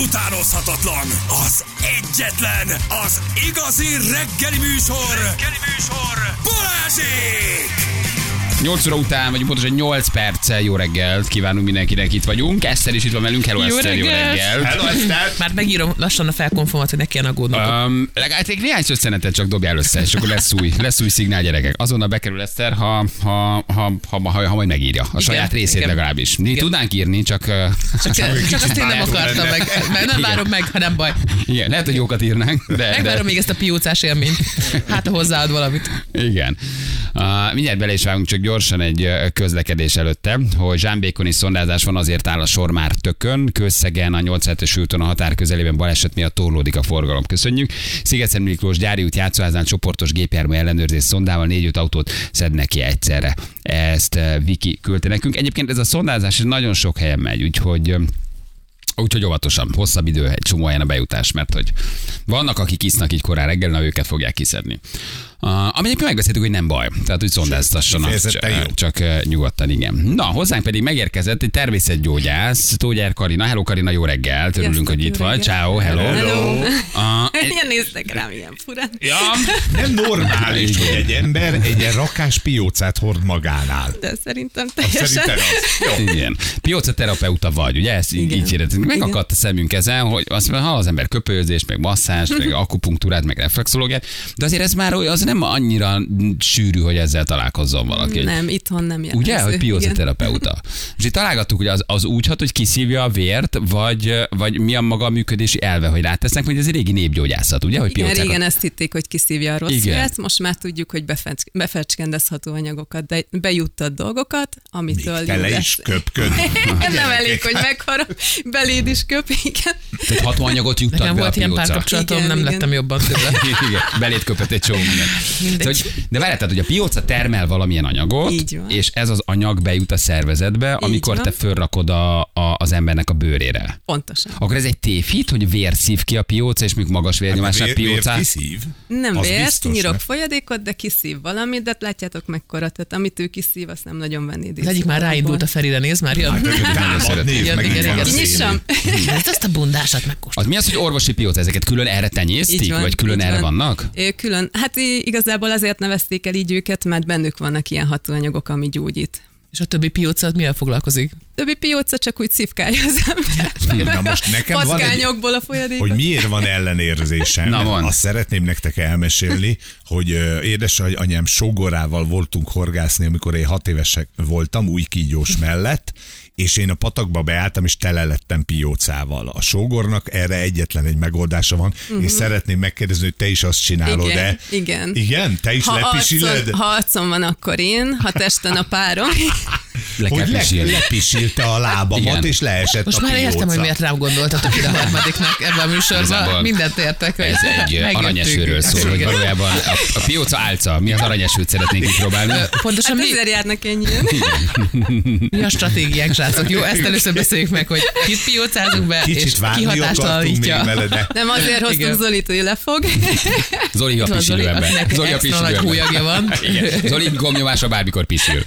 utánozhatatlan, az egyetlen, az igazi reggeli műsor, reggeli műsor, Balázsék! 8 óra után, vagy pontosan 8 perccel jó reggelt kívánunk mindenkinek, itt vagyunk. Eszter is itt van velünk, hello Jó Eszter, jó reggelt. reggelt. Hello, Eszter! Már megírom lassan a felkonfomat, hogy ne kelljen aggódnod. Um, legalább egy néhány szösszenetet csak dobjál össze, és akkor lesz új, lesz új szignál gyerekek. Azonnal bekerül Eszter, ha, ha, ha, ha, ha, ha majd megírja. A saját részét igen. legalábbis. Mi Igen. tudnánk írni, csak, Csak, csak, csak azt én nem akartam meg, mert nem várom meg, ha nem baj. igen, lehet, hogy jókat írnánk, de, de Megvárom még ezt a piócás élményt. Hát, ha hozzáad valamit. Igen. Uh, mindjárt bele is vágunk csak gyorsan egy közlekedés előtte, hogy zsámbékoni szondázás van, azért áll a sor már tökön. Közszegen a 87-es úton a határ közelében baleset miatt torlódik a forgalom. Köszönjük. Sziget Miklós gyári út játszóháznál csoportos gépjármű ellenőrzés szondával négy-öt autót szednek ki egyszerre. Ezt Viki küldte nekünk. Egyébként ez a szondázás nagyon sok helyen megy, úgyhogy Úgyhogy óvatosan, hosszabb idő, egy csomó helyen a bejutás, mert hogy vannak, akik isznak így korán reggel, na őket fogják kiszedni. Ami egyébként megbeszéltük, hogy nem baj, tehát hogy szondáztassanak, csak, csak nyugodtan, igen. Na, hozzánk pedig megérkezett egy természetgyógyász, Tógyár Karina. Hello Karina, jó reggel, örülünk, hogy jó itt vagy. reggelt. Ciao, hello. Hello. Ilyen néztek rám, ilyen furán. ja, Nem normális, hogy egy ember egy rakás piócát hord magánál. De szerintem teljesen. Szerintem az. Jó. Igen. Pióca terapeuta vagy, ugye? Ezt Igen. így. Igen. Megakadt a szemünk ezen, hogy azt hall az ember köpőzést, meg masszást, meg akupunktúrát, meg reflexológiát, de azért ez már olyan- az nem annyira sűrű, hogy ezzel találkozzon valaki. hogy- Nem, itthon nem jellemző. Ugye, hogy Igen. piózaterapeuta. És itt találgattuk, hogy az, az úgy hat, hogy kiszívja a vért, vagy, vagy mi a maga a működési elve, hogy rátesznek, vagy ez egy régi népgyógyászat, ugye? Hogy Igen, régen ezt hitték, hogy kiszívja a rossz Igen. vért, most már tudjuk, hogy befec- befecskendezható anyagokat, de bejuttat dolgokat, amitől Még lesz. is köpköd. nem elég, hogy megharap, beléd is köp, igen. Tehát hatóanyagot juttat Nekem be volt a ilyen párkapcsolatom, nem igen. lettem jobban tőle. Igen, belét köpött egy csomó mindent. Mindegy. Tehát, hogy, de várjál, tehát, hogy a pióca termel valamilyen anyagot, Így és ez az anyag bejut a szervezetbe, amikor van. te fölrakod a, a, az embernek a bőrére. Pontosan. Akkor ez egy tévhit, hogy vér szív ki a pióca, és mondjuk magas vérnyomásnál Vér- vért piócát. kiszív? Nem Az vért, biztos, nyírok ne? folyadékot, de kiszív valamit, de látjátok mekkora, tehát amit ő kiszív, azt nem nagyon vennéd Az egyik már ráindult a Ferire, néz már, jön. Így szélén. Kinyissam? Ez azt a bundásat megkóstol. Az mi az, hogy orvosi pióca? Ezeket külön erre tenyésztik, Így vagy külön így erre van. vannak? Külön, hát igazából azért nevezték el így őket, mert bennük vannak ilyen hatóanyagok, ami gyógyít. És a többi pióca mivel foglalkozik? Többi pióca csak úgy szívkálja az ember. Na most nekem van egy- a folyadékot. hogy miért van ellenérzésem. Na, van. Azt szeretném nektek elmesélni, hogy édesanyám sogorával voltunk horgászni, amikor én hat évesek voltam, új kígyós mellett, és én a patakba beálltam, és tele lettem piócával. A sógornak erre egyetlen egy megoldása van, uh-huh. és szeretném megkérdezni, hogy te is azt csinálod, Mhm. Igen, de... igen. Igen? Te is ha lepisiled? arcon, ha arcon van, akkor én, ha testen a párom. Hogy le, lepisilte a lábamat, Igen. és leesett Most a már értem, pióca. hogy miért rám gondoltatok ide a harmadiknak ebben a Igazából műsorban. Mindent értek. Ez egy aranyesőről szól, hogy valójában a, a pióca álca. Mi az aranyesőt szeretnénk kipróbálni? Pontosan Hát mi, ezért járnak ennyien. mi a stratégiánk, srácok? Jó, ezt először beszéljük meg, hogy kit piócázunk be, és Kicsit kihatástalanítja. vele, de Nem azért hoztunk Igen. Zolit, hogy lefog. Zoli a pisilő ember. Zoli a pisilő nagy ember. húlyagja van. Igen. Zoli gomnyomása bármikor pisil.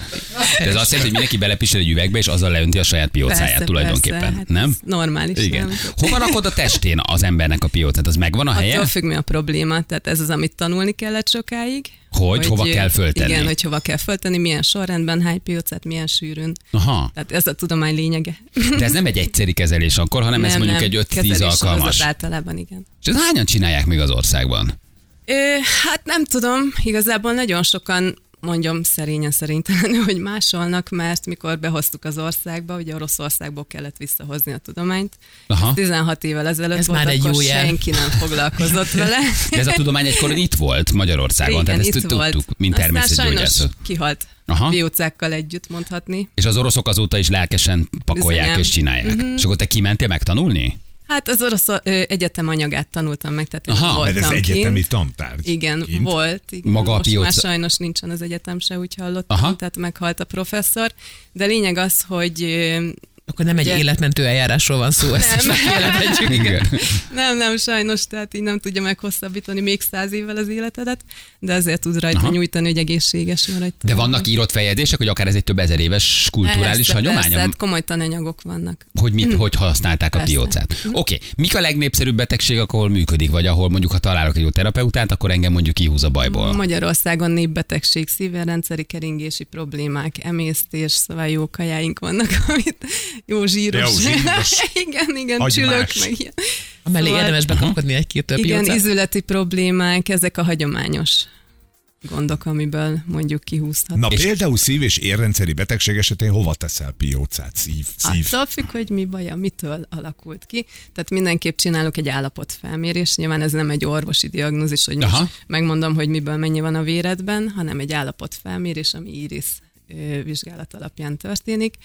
De ez azt jelenti, hogy mindenki belepisil egy üvegbe, és azzal leönti a saját piócáját Persze, tulajdonképpen. persze, hát nem? ez Normális. Igen. Nem? Hova rakod a testén az embernek a piócát? Az megvan a helye? Attól függ, mi a probléma. Tehát ez az, amit tanulni kellett sokáig. Hogy hova kell föltenni? Igen, hogy hova kell föltenni, milyen sorrendben, hány piócát, milyen sűrűn. Aha. Tehát ez a tudomány lényege. De ez nem egy egyszeri kezelés akkor, hanem ez mondjuk egy 5-10 kezelés alkalmas. általában, igen. És ezt hányan csinálják még az országban? Ö, hát nem tudom, igazából nagyon sokan mondjam szerényen szerintelenül, hogy másolnak, mert mikor behoztuk az országba, ugye Oroszországból kellett visszahozni a tudományt. Aha. Ez 16 évvel ezelőtt Ez volt, már egy akkor jó jel. senki nem foglalkozott vele. De ez a tudomány egykor itt volt Magyarországon, Igen, tehát ezt itt tudtuk, volt. mint természetgyógyászat. kihalt Aha. biócákkal együtt mondhatni. És az oroszok azóta is lelkesen pakolják Bizonyám. és csinálják. Mhm. És akkor te kimentél megtanulni? Hát az orosz egyetem anyagát tanultam meg, tehát Aha, voltam mert ez kint. egyetemi tantárgy. Igen, Kint. volt. Igen. Maga a Most pióca- már sajnos nincsen az egyetem se, úgy hallottam, Aha. Tehát meghalt a professzor. De lényeg az, hogy Akkor nem egy Ugye? életmentő eljárásról van szó, ezt is Nem. megjelentetjük. Igen. Nem, nem, sajnos, tehát így nem tudja meghosszabbítani még száz évvel az életedet, de azért tud rajta Aha. Nyújtani, hogy egészséges maradj. De vannak írott feljegyzések, hogy akár ez egy több ezer éves kulturális persze, hagyomány? Persze, hát komoly tananyagok vannak. hogy mit, hogy használták a piócát. Oké, mik a legnépszerűbb betegségek, ahol működik, vagy ahol mondjuk, ha találok egy jó terapeutát, akkor engem mondjuk kihúz a bajból. Magyarországon népbetegség, szívérendszeri keringési problémák, emésztés, szóval jó kajáink vannak, amit jó zsíros. Jó zsíros. igen, igen, Agymás. csülök, meg ilyen. Mellé Szóval- érdemes bekapkodni egy-két több Igen, piócát. izületi problémák, ezek a hagyományos gondok, amiből mondjuk kihúzhat. Na És- például szív- és érrendszeri betegség esetén hova teszel piócát? Szív, szív. Attól függ, hogy mi baja, mitől alakult ki. Tehát mindenképp csinálok egy állapotfelmérést. Nyilván ez nem egy orvosi diagnózis, hogy most megmondom, hogy miből mennyi van a véredben, hanem egy állapotfelmérés, ami iris ö, vizsgálat alapján történik,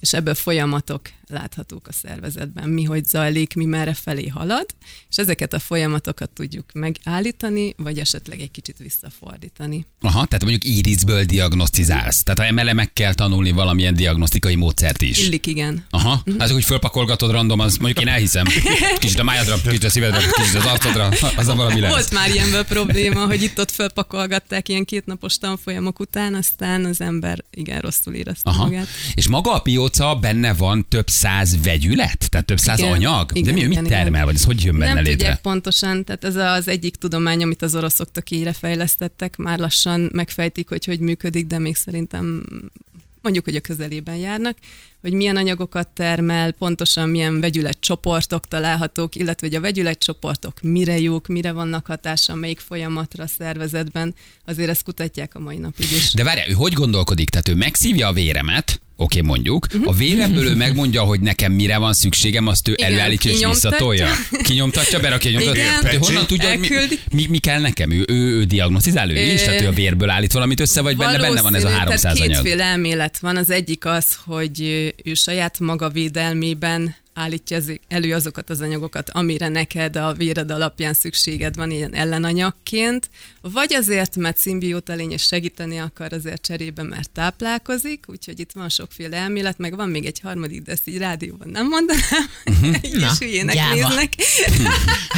és ebből folyamatok láthatók a szervezetben, mi hogy zajlik, mi merre felé halad, és ezeket a folyamatokat tudjuk megállítani, vagy esetleg egy kicsit visszafordítani. Aha, tehát mondjuk irisből diagnosztizálsz. Tehát emele meg kell tanulni valamilyen diagnosztikai módszert is. Illik, igen. Aha, azok, hogy fölpakolgatod random, az mondjuk én elhiszem. Kicsit a májadra, kicsit a szívedre, kicsit az arcodra, az a valami lesz. Volt már ilyenből probléma, hogy itt-ott fölpakolgatták ilyen kétnapos tanfolyamok után, aztán az ember igen rosszul érezte Aha. magát. És maga a pióca benne van több száz vegyület? Tehát több száz Igen. anyag? De Igen, mi, mit igen, igen. termel, vagy ez hogy jön benne Nem létre? tudják pontosan, tehát ez az egyik tudomány, amit az oroszok tökére fejlesztettek, már lassan megfejtik, hogy hogy működik, de még szerintem mondjuk, hogy a közelében járnak, hogy milyen anyagokat termel, pontosan milyen vegyületcsoportok találhatók, illetve hogy a vegyületcsoportok mire jók, mire vannak hatása, melyik folyamatra a szervezetben, azért ezt kutatják a mai napig is. De várjál, ő hogy gondolkodik? Tehát ő megszívja a véremet, oké, mondjuk, a véremből ő megmondja, hogy nekem mire van szükségem, azt ő Igen, előállítja és visszatolja. Kinyomtatja, berakja, nyomtatja. Ő honnan tudja, hogy mi, mi, mi, kell nekem? Ő, ő, ő diagnosztizál ő is? Tehát ő a vérből állít valamit össze, vagy benne, benne van ez a Valószínű, 300 tehát anyag? kétféle elmélet van. Az egyik az, hogy ő saját maga védelmében állítja elő azokat az anyagokat, amire neked a véred alapján szükséged van ilyen ellenanyagként, vagy azért, mert szimbióta lény és segíteni akar azért cserébe, mert táplálkozik, úgyhogy itt van sokféle elmélet, meg van még egy harmadik, de ezt így rádióban nem mondanám, uh-huh. így Na, is hülyének néznek.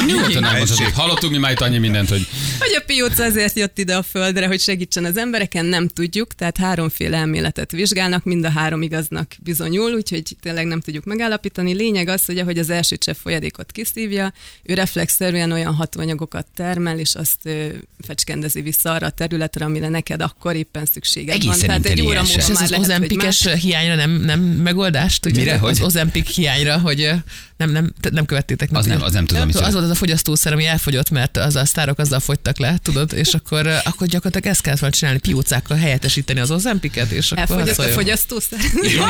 Nyugodtan elmondhatod. Tessék. Hallottunk mi már itt annyi mindent, hogy Hogy a pióca azért jött ide a földre, hogy segítsen az embereken, nem tudjuk, tehát háromféle elméletet vizsgálnak, mind a három igaznak bizonyul, úgyhogy tényleg nem tudjuk megállapítani. Lényeg az, hogy ahogy az első csepp folyadékot kiszívja, ő reflexzerűen olyan hatóanyagokat termel, és azt ö, fecskendezi vissza arra a területre, amire neked akkor éppen szükséged van. Egészen Tehát egy óra múlva És ez már az hogy ozempikes más. hiányra nem, nem megoldást? Tudjátok, Mire, hogy? Az ozempik hiányra, hogy nem, nem, nem követtétek. Az nem- az nem tudom, mit Az volt az a fogyasztószer, ami elfogyott, mert az a sztárok azzal fogytak le, tudod, és akkor, akkor gyakorlatilag ezt kellett volna csinálni, piócákkal helyettesíteni az ozempiket, és akkor Elfogyott a szóljon. fogyasztószer.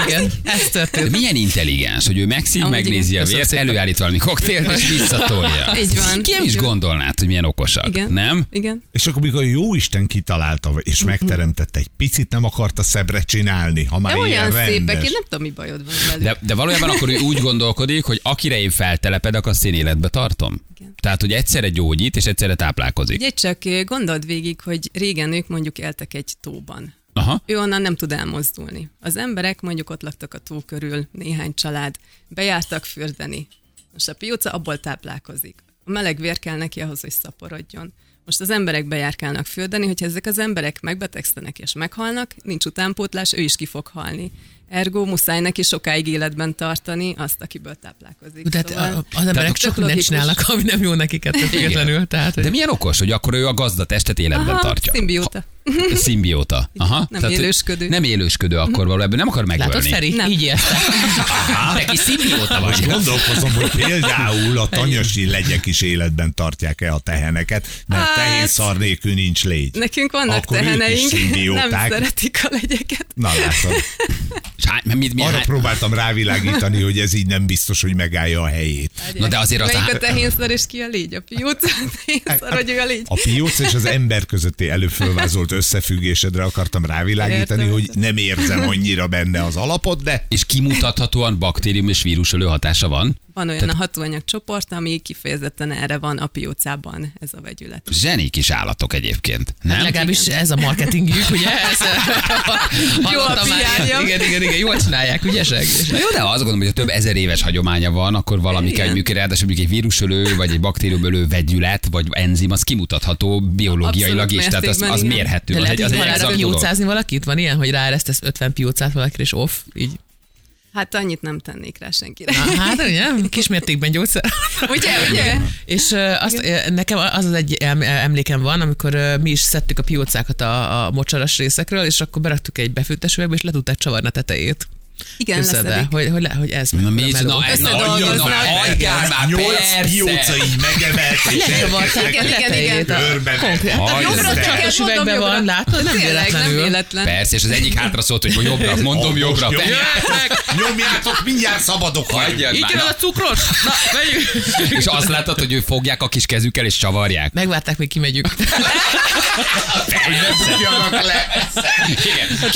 Igen, ez történt. milyen intelligens, hogy ő megszív, Amúgy megnézi igen. a vért, előállít valami koktélt, és visszatolja. Így van, Ki nem is gondolnád, hogy milyen okosak, Igen. nem? Igen. És akkor, mikor jó Isten kitalálta és megteremtette, egy picit nem akarta szebbre csinálni, ha már De ilyen olyan rendes. szépek, én nem tudom, mi bajod van velük. De, de valójában akkor ő úgy gondolkodik, hogy akire én feltelepedek, azt én életbe tartom. Igen. Tehát, hogy egyszerre gyógyít, és egyszerre táplálkozik. Ugye csak ö, gondold végig, hogy régen ők mondjuk éltek egy tóban. Aha. Ő onnan nem tud elmozdulni. Az emberek mondjuk ott laktak a tó körül, néhány család, bejártak fürdeni. Most a pióca abból táplálkozik. A meleg vér kell neki ahhoz, hogy szaporodjon. Most az emberek bejárkálnak fürdeni, hogyha ezek az emberek megbetegszenek és meghalnak, nincs utánpótlás, ő is ki fog halni. Ergo muszáj neki sokáig életben tartani azt, akiből táplálkozik. Tehát Szóval- a- az emberek mindent logikus. csinálnak, ami nem jó nekik ettől függetlenül. Tehát, De hogy milyen okos, hogy akkor ő a gazdatestet életben Aha, tartja. szimbióta. Szimbióta. Aha. Nem hogy élősködő. Nem élősködő akkor valójában, nem akar megölni. Látod, Feri? Nem. Így érte. Neki szimbióta Most vagy. gondolkozom, hogy például a tanyasi legyek is életben tartják-e a teheneket, mert Hát- tehén szar nélkül nincs légy. Nekünk vannak Akkor teheneink, nem szeretik a legyeket. Na látod, hány, mit, mi, arra hány, próbáltam rávilágítani, hogy ez így nem biztos, hogy megállja a helyét. Na de azért az Melyik a tehénszar és ki a légy? A pióc, a tehénszar, vagy ő a légy? A pióc és az ember közötti előfölvázolt összefüggésedre akartam rávilágítani, Értem, hogy nem érzem annyira benne az alapot, de és kimutathatóan baktérium és vírusölő hatása van? Van olyan a hatóanyag csoport, ami kifejezetten erre van a piócában ez a vegyület. Zsenik is állatok egyébként. Nem? Legalábbis ez a marketingjük, ugye? Ez, Jó a már. Igen, igen, igen, jól csinálják, ügyesek. Na jó, de azt gondolom, hogy ha több ezer éves hagyománya van, akkor valami Igen. kell, hogy működjön, ráadásul mondjuk egy vírusölő, vagy egy baktériumölő vegyület, vagy enzim, az kimutatható biológiailag is, tehát az, az igen. mérhető. De az lehet egy, az dolog. piócázni valakit? Van ilyen, hogy ráeresztesz 50 piócát valakire, és off? Így. Hát annyit nem tennék rá senkire. Na, hát ugye, kismértékben gyógyszer. Ugye, ugye? És ö, azt, ö, nekem az az egy em- emlékem van, amikor mi is szedtük a piócákat a, a mocsaras részekről, és akkor beraktuk egy befőttes üvegbe, és le tudták csavarni a tetejét. Igen, el, leszedik. hogy, hogy, le, hogy ez Na mi is, na, ez na, Összedolgoznak. na, hagyjál már, Nyolc pióca így megemelt, és Igen, a igen, igen. Körbe Konkrét. Hagyj jobbra jobbra csak, csak mondom üvegben van, látod? Nem véletlenül. véletlen. Persze, és az egyik hátra szólt, hogy jobbra, mondom jobbra. nyomjátok, mindjárt szabadok vagyunk. Így már, jön na. a cukros! Na, megyünk! És azt láttad, hogy ők fogják a kis kezükkel és csavarják. Megvárták, még kimegyünk. Hogy ne bukjanak le. Igen.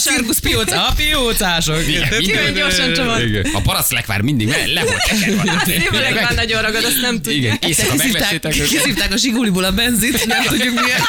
Cirkusz pióca. A piócások. Minden- gyorsan. Igen. A parasztlekvár mindig le, le volt tekerve. Szívüleg már nagyon ragad, azt nem tudja. Igen, éjszaka őket. kiszívták a zsiguliból a benzit, nem tudjuk milyen.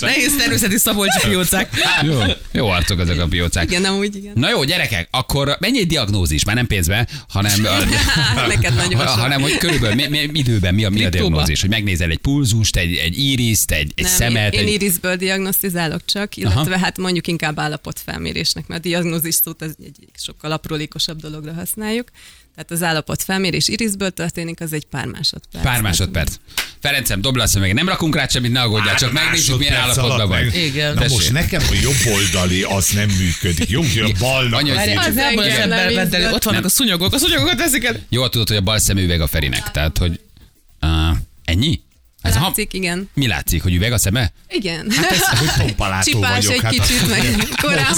Nehéz, természeti szabolcsi piócák. Jó, jó arcok ezek a piócák. Igen, nem úgy, igen. Na jó, gyerekek, akkor mennyi egy diagnózis? Már nem pénzbe, hanem, Hát, neked nagyon hanem hogy körülbelül mi, mi, időben mi a, mi a diagnózis? Hogy megnézel egy pulzust, egy, egy íriszt, egy, egy Nem, szemet. én, én egy... irisből diagnosztizálok csak, illetve. Aha. hát mondjuk inkább állapotfelmérésnek, mert a diagnózis szót az egy sokkal aprólékosabb dologra használjuk. Tehát az állapotfelmérés irisből történik, az egy pár másodperc. Pár másodperc. Ferencem, dobd le a szöveget. Nem rakunk rá semmit, ne aggódjál, csak megnézzük, milyen állapotban vagy. meg- Igen. Na Tessék. most nekem a jobb oldali az nem működik. Jó, hogy a balnak Anya, az az Az nem ember. Ott vannak Nem. a szúnyogok, a szúnyogokat veszik el. Jól tudod, hogy a bal szemüveg a Ferinek. Tehát, hogy uh, ennyi? Ez a, Látszik, igen. mi látszik, hogy üveg a szeme? Igen. Hát ez, hogy pompalátó Csipás vagyok. egy hát kicsit, meg korábban.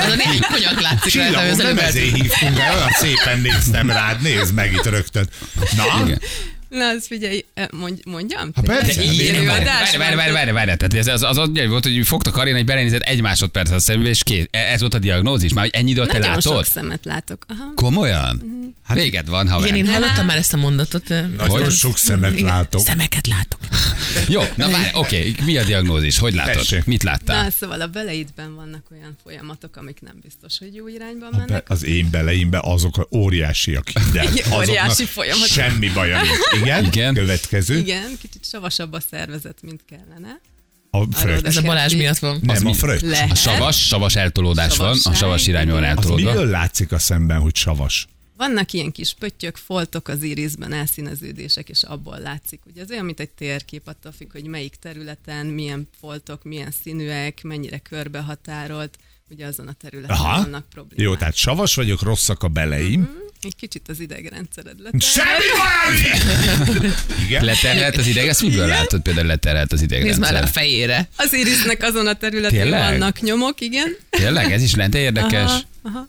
Az a négy konyak látszik rajta, hogy az nem ezért hívtunk el, olyan szépen néztem rád, nézd meg itt rögtön. Na, Igen. Na, az figyelj, mondj, mondjam? Ha persze. Igen, Élő várj, adás várj, várj, várj, várj, tehát ez az, az, az volt, hogy fogta Karina, hogy belenézett egy másodperc a szembe, és kész. E- Ez volt a diagnózis? Már hogy ennyi időt te Nagyon sok látod? szemet látok. Aha. Komolyan? Hát véged van, haver. Igen, én hallottam már ezt a mondatot. nagyon sok szemet látok. Szemeket látok. Jó, na várj, oké, mi a diagnózis? Hogy látod? Tessék. Mit láttál? Na, szóval a beleidben vannak olyan folyamatok, amik nem biztos, hogy jó irányba Be- mennek. Az én beleimbe azok a óriásiak. De Óriási folyamat. Semmi nincs. Igen? Igen. Következő. Igen, kicsit savasabb a szervezet, mint kellene. A fröccs. Ez a Balázs miatt van. Az Nem, a mi? fröccs. Lehet. A savas, savas eltolódás van, a savas irányban van Az eltolódva. miből látszik a szemben, hogy savas? Vannak ilyen kis pöttyök, foltok az írisben, elszíneződések, és abból látszik. Ugye ez olyan, mint egy térkép, attól függ, hogy melyik területen, milyen foltok, milyen színűek, mennyire körbehatárolt, ugye azon a területen Aha. vannak problémák. Jó, tehát savas vagyok, rosszak a beleim. Egy kicsit az idegrendszered lett. Semmi baj! Igen. Leterhelt az ideg, ezt miből látod például leterhelt az Nézd már a idegrendszer? fejére. Az irisnek azon a területén Tényleg? vannak nyomok, igen. Tényleg? Ez is lent érdekes? Aha, aha.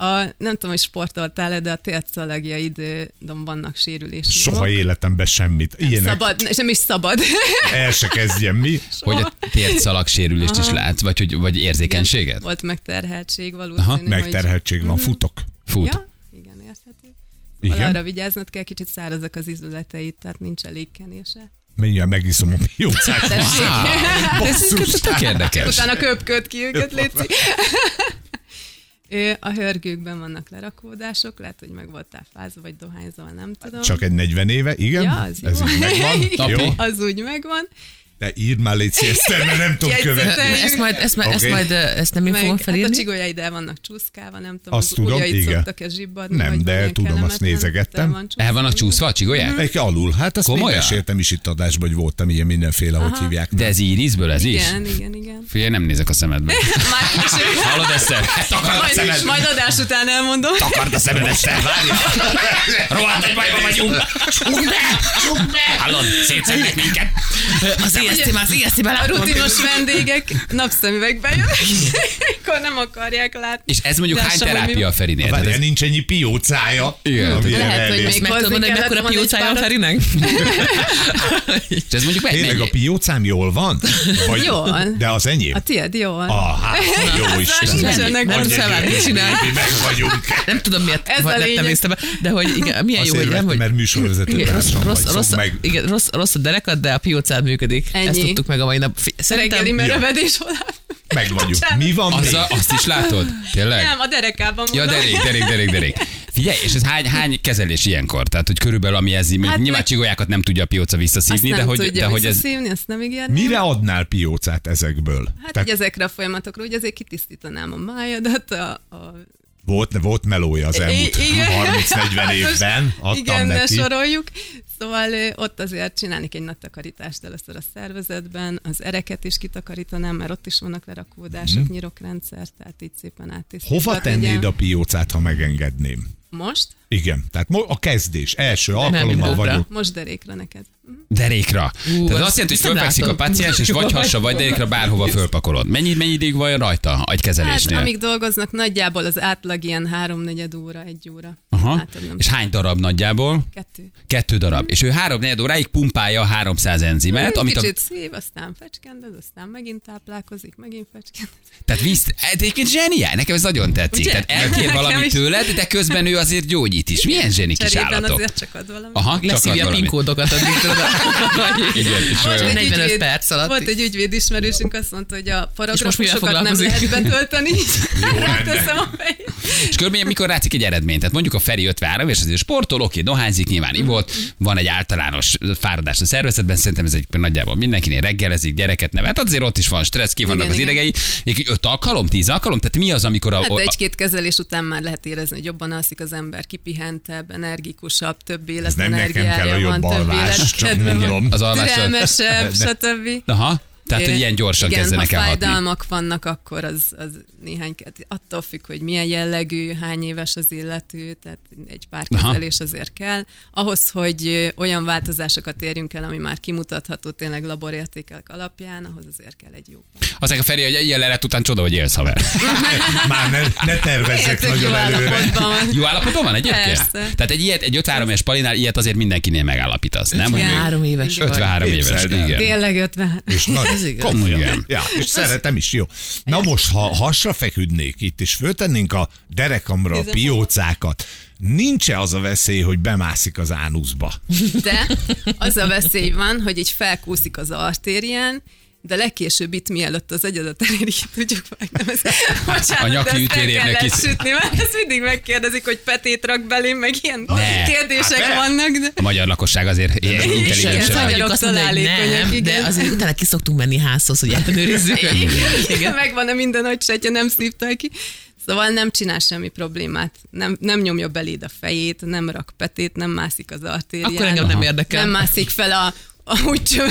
A, nem tudom, hogy sportoltál de a térszalagjaidon vannak sérülések. Soha életemben semmit. Ilyenek Szabad, ne- nem is szabad. el se kezdjem mi. Hogy a tértszalag sérülést is látsz, vagy, hogy, vagy érzékenységet? Volt megterheltség valószínű, Aha, hogy... Megterheltség van, futok. Fut. Ja, igen, érthető. Igen. Igen. Arra vigyáznod kell, kicsit szárazak az izületeid, tehát nincs elég kenése. Mindjárt megiszom a piócát. Tessék. Basszus. Tök érdekes. Utána köpköd ki őket, Léci. A hörgőkben vannak lerakódások, lehet, hogy meg voltál fázva, vagy dohányzol, nem tudom. Csak egy 40 éve, igen? Ja, az Ez jó. így megvan. Jó. Az úgy megvan. De írd már légy szíves, mert nem tudom követni. Ezt majd, ezt, majd, ezt, Oké. majd, ezt nem én fogom hát a felírni. csigolyaid el vannak csúszkálva, nem tudom, Azt az tudom, igen. szoktak-e zsibbadni, Nem, de tudom, azt nézegettem. el van. El vannak csúszva a csigolják? Egy alul, hát azt még Komolyan? meséltem is itt adásban, hogy voltam ilyen mindenféle, hogy hívják. De ez írizből ez is? Igen, igen, igen. Figyelj, nem nézek a szemedbe. Már. Hallod ezt? Takard a Majd, szemed! majd adás után elmondom. Takard a szemed este! Várja! Rohadt egy bajba vagyunk! Csukd be! Csukd be! Hallod? Szétszednek minket! Az Ijeszti már, ijeszti már, A rutinos vendégek napszemüvegbe jönnek, akkor nem akarják látni. És ez mondjuk hány terápia a Ferinél? Várjál, ez- nincs ennyi piócája. Igen. Lehet, hogy még Meg tudom hozni mondani, mekkora piócája párat. Ferinek? És ez mondjuk meg, Tényleg a piócám jól van? Vagy, Jól. De az enyém? A tiéd jól. Ah, hát, jó Isten. nincsenek Nem mit csinál. meg vagyunk. Nem tudom, miért a lettem észre, de hogy igen, milyen jó, hogy nem, hogy mert műsorvezető igen, rossz, rossz, rossz, meg. igen, rossz, rossz a derekad, de a piócád működik. Ennyi. Ezt tudtuk meg a mai nap. Reggeli Szerintem. Meg vagyunk. Bocsánat. Mi van Az még? a, azt is látod? Tényleg? Nem, a derekában Ja, mondom. derék, derék, derék, derék. Figyelj, és ez hány, hány kezelés ilyenkor? Tehát, hogy körülbelül ami ez, hát nyilván meg- csigójákat nem tudja a pióca Azt visszaszívni, nem de hogy, tudja de hogy ez... azt nem ígérni. Mire adnál piócát ezekből? Hát Tehát ezekre a folyamatokra, úgy azért kitisztítanám a májadat, a, a volt, volt melója az elmúlt I- igen. 30-40 évben, adtam Igen, ne neki. soroljuk. Szóval ott azért csinálnék egy nagy takarítást először a szervezetben, az ereket is kitakarítanám, mert ott is vannak lerakódások, mm. nyirokrendszer, tehát így szépen áttisztítva. Mhm. Hova tennéd a piócát, ha megengedném? Most? Igen, tehát a kezdés, első alkalommal vagyok. Most derékra neked. Derékra. Ú, Tehát azt- azt jelenti, hogy fölfekszik a paciens, és vagy hassa, vagy derékra bárhova fölpakolod. Mennyi, mennyi ideig van rajta egy Hát, amíg dolgoznak, nagyjából az átlag ilyen háromnegyed óra, egy óra. Aha. Hát, És hány darab nagyjából? Kettő. Kettő darab. És ő három negyed óráig pumpálja a 300 enzimet, Egy amit a, Kicsit szív, aztán fecskendez, aztán megint táplálkozik, megint fecskendez. tehát víz, egyébként zseniál, nekem ez nagyon tetszik. Ugye? Tehát elkér valamit tőled, de közben ő azért gyógyít is. Milyen zseni kis állatok. azért csak ad valamit. Aha, leszívja a pinkódokat addig tudod. Igen, és Volt olyan- egy 45 ügyvéd- perc alatt. Volt egy ügyvéd ismerősünk, azt mondta, hogy a És most mivel paragrafusokat nem lehet betölteni. Ráteszem a fejét. És körülbelül mikor látszik egy eredmény? Tehát mondjuk a Feri 53 és azért sportol, oké, dohányzik, nyilván ivott, van egy általános fáradás a szervezetben, szerintem ez egy nagyjából mindenkinél reggelezik, gyereket nevet, azért ott is van stressz, ki vannak Igen, az igen. idegei. Egy öt alkalom, tíz alkalom? Tehát mi az, amikor a, Hát a, egy-két kezelés után már lehet érezni, hogy jobban alszik az ember, kipihentebb, energikusabb, több életenergiája van, több alvás, életkedve van, türelmesebb, stb. Aha, tehát hogy ilyen gyorsan igen, kezdenek ha el hatni. fájdalmak vannak, akkor az, az néhány, attól függ, hogy milyen jellegű, hány éves az illető, tehát egy pár Aha. kezelés azért kell. Ahhoz, hogy olyan változásokat érjünk el, ami már kimutatható tényleg laborértékek alapján, ahhoz azért kell egy jó. Aztán a Feri, hogy ilyen lelet után csoda, hogy élsz, haver. Már ne, ne tervezzek Értek jó nagyon előre. állapotban van. Jó állapotban van egyébként? Persze. Tehát egy ilyet, egy 53 éves palinál ilyet azért mindenkinél megállapítasz, nem? Hogy Igen. még Három éves vagy. 53 éves, igen. Tényleg 50. És nagy, Ez igaz. komolyan. Igen. Ja, és szeretem is, jó. Na most, ha hasra feküdnék itt, és föltennénk a derekamra a piócákat, nincs-e az a veszély, hogy bemászik az ánuszba? De az a veszély van, hogy így felkúszik az artérián, de legkésőbb itt, mielőtt az agyadat eléri, tudjuk meg, nem ez, bocsánat, A nyaki de ezt ütérérnek is. sütni, mert ezt mindig megkérdezik, hogy petét rak belém, meg ilyen Ne. kérdések Hát vannak, de A magyar lakosság azért ilyen Igen, intelligens. igen, hogy- magyarok azt mondani, nem, de igen. azért utána ki szoktunk menni házhoz, hogy ellenőrizzük. Igen. megvan-e minden, hogy sejtje nem szívta ki. Szóval nem csinál semmi problémát, nem, nem nyomja beléd a fejét, nem rak petét, nem mászik az artérián. Akkor engem nem érdekel. Nem mászik fel a, a úgy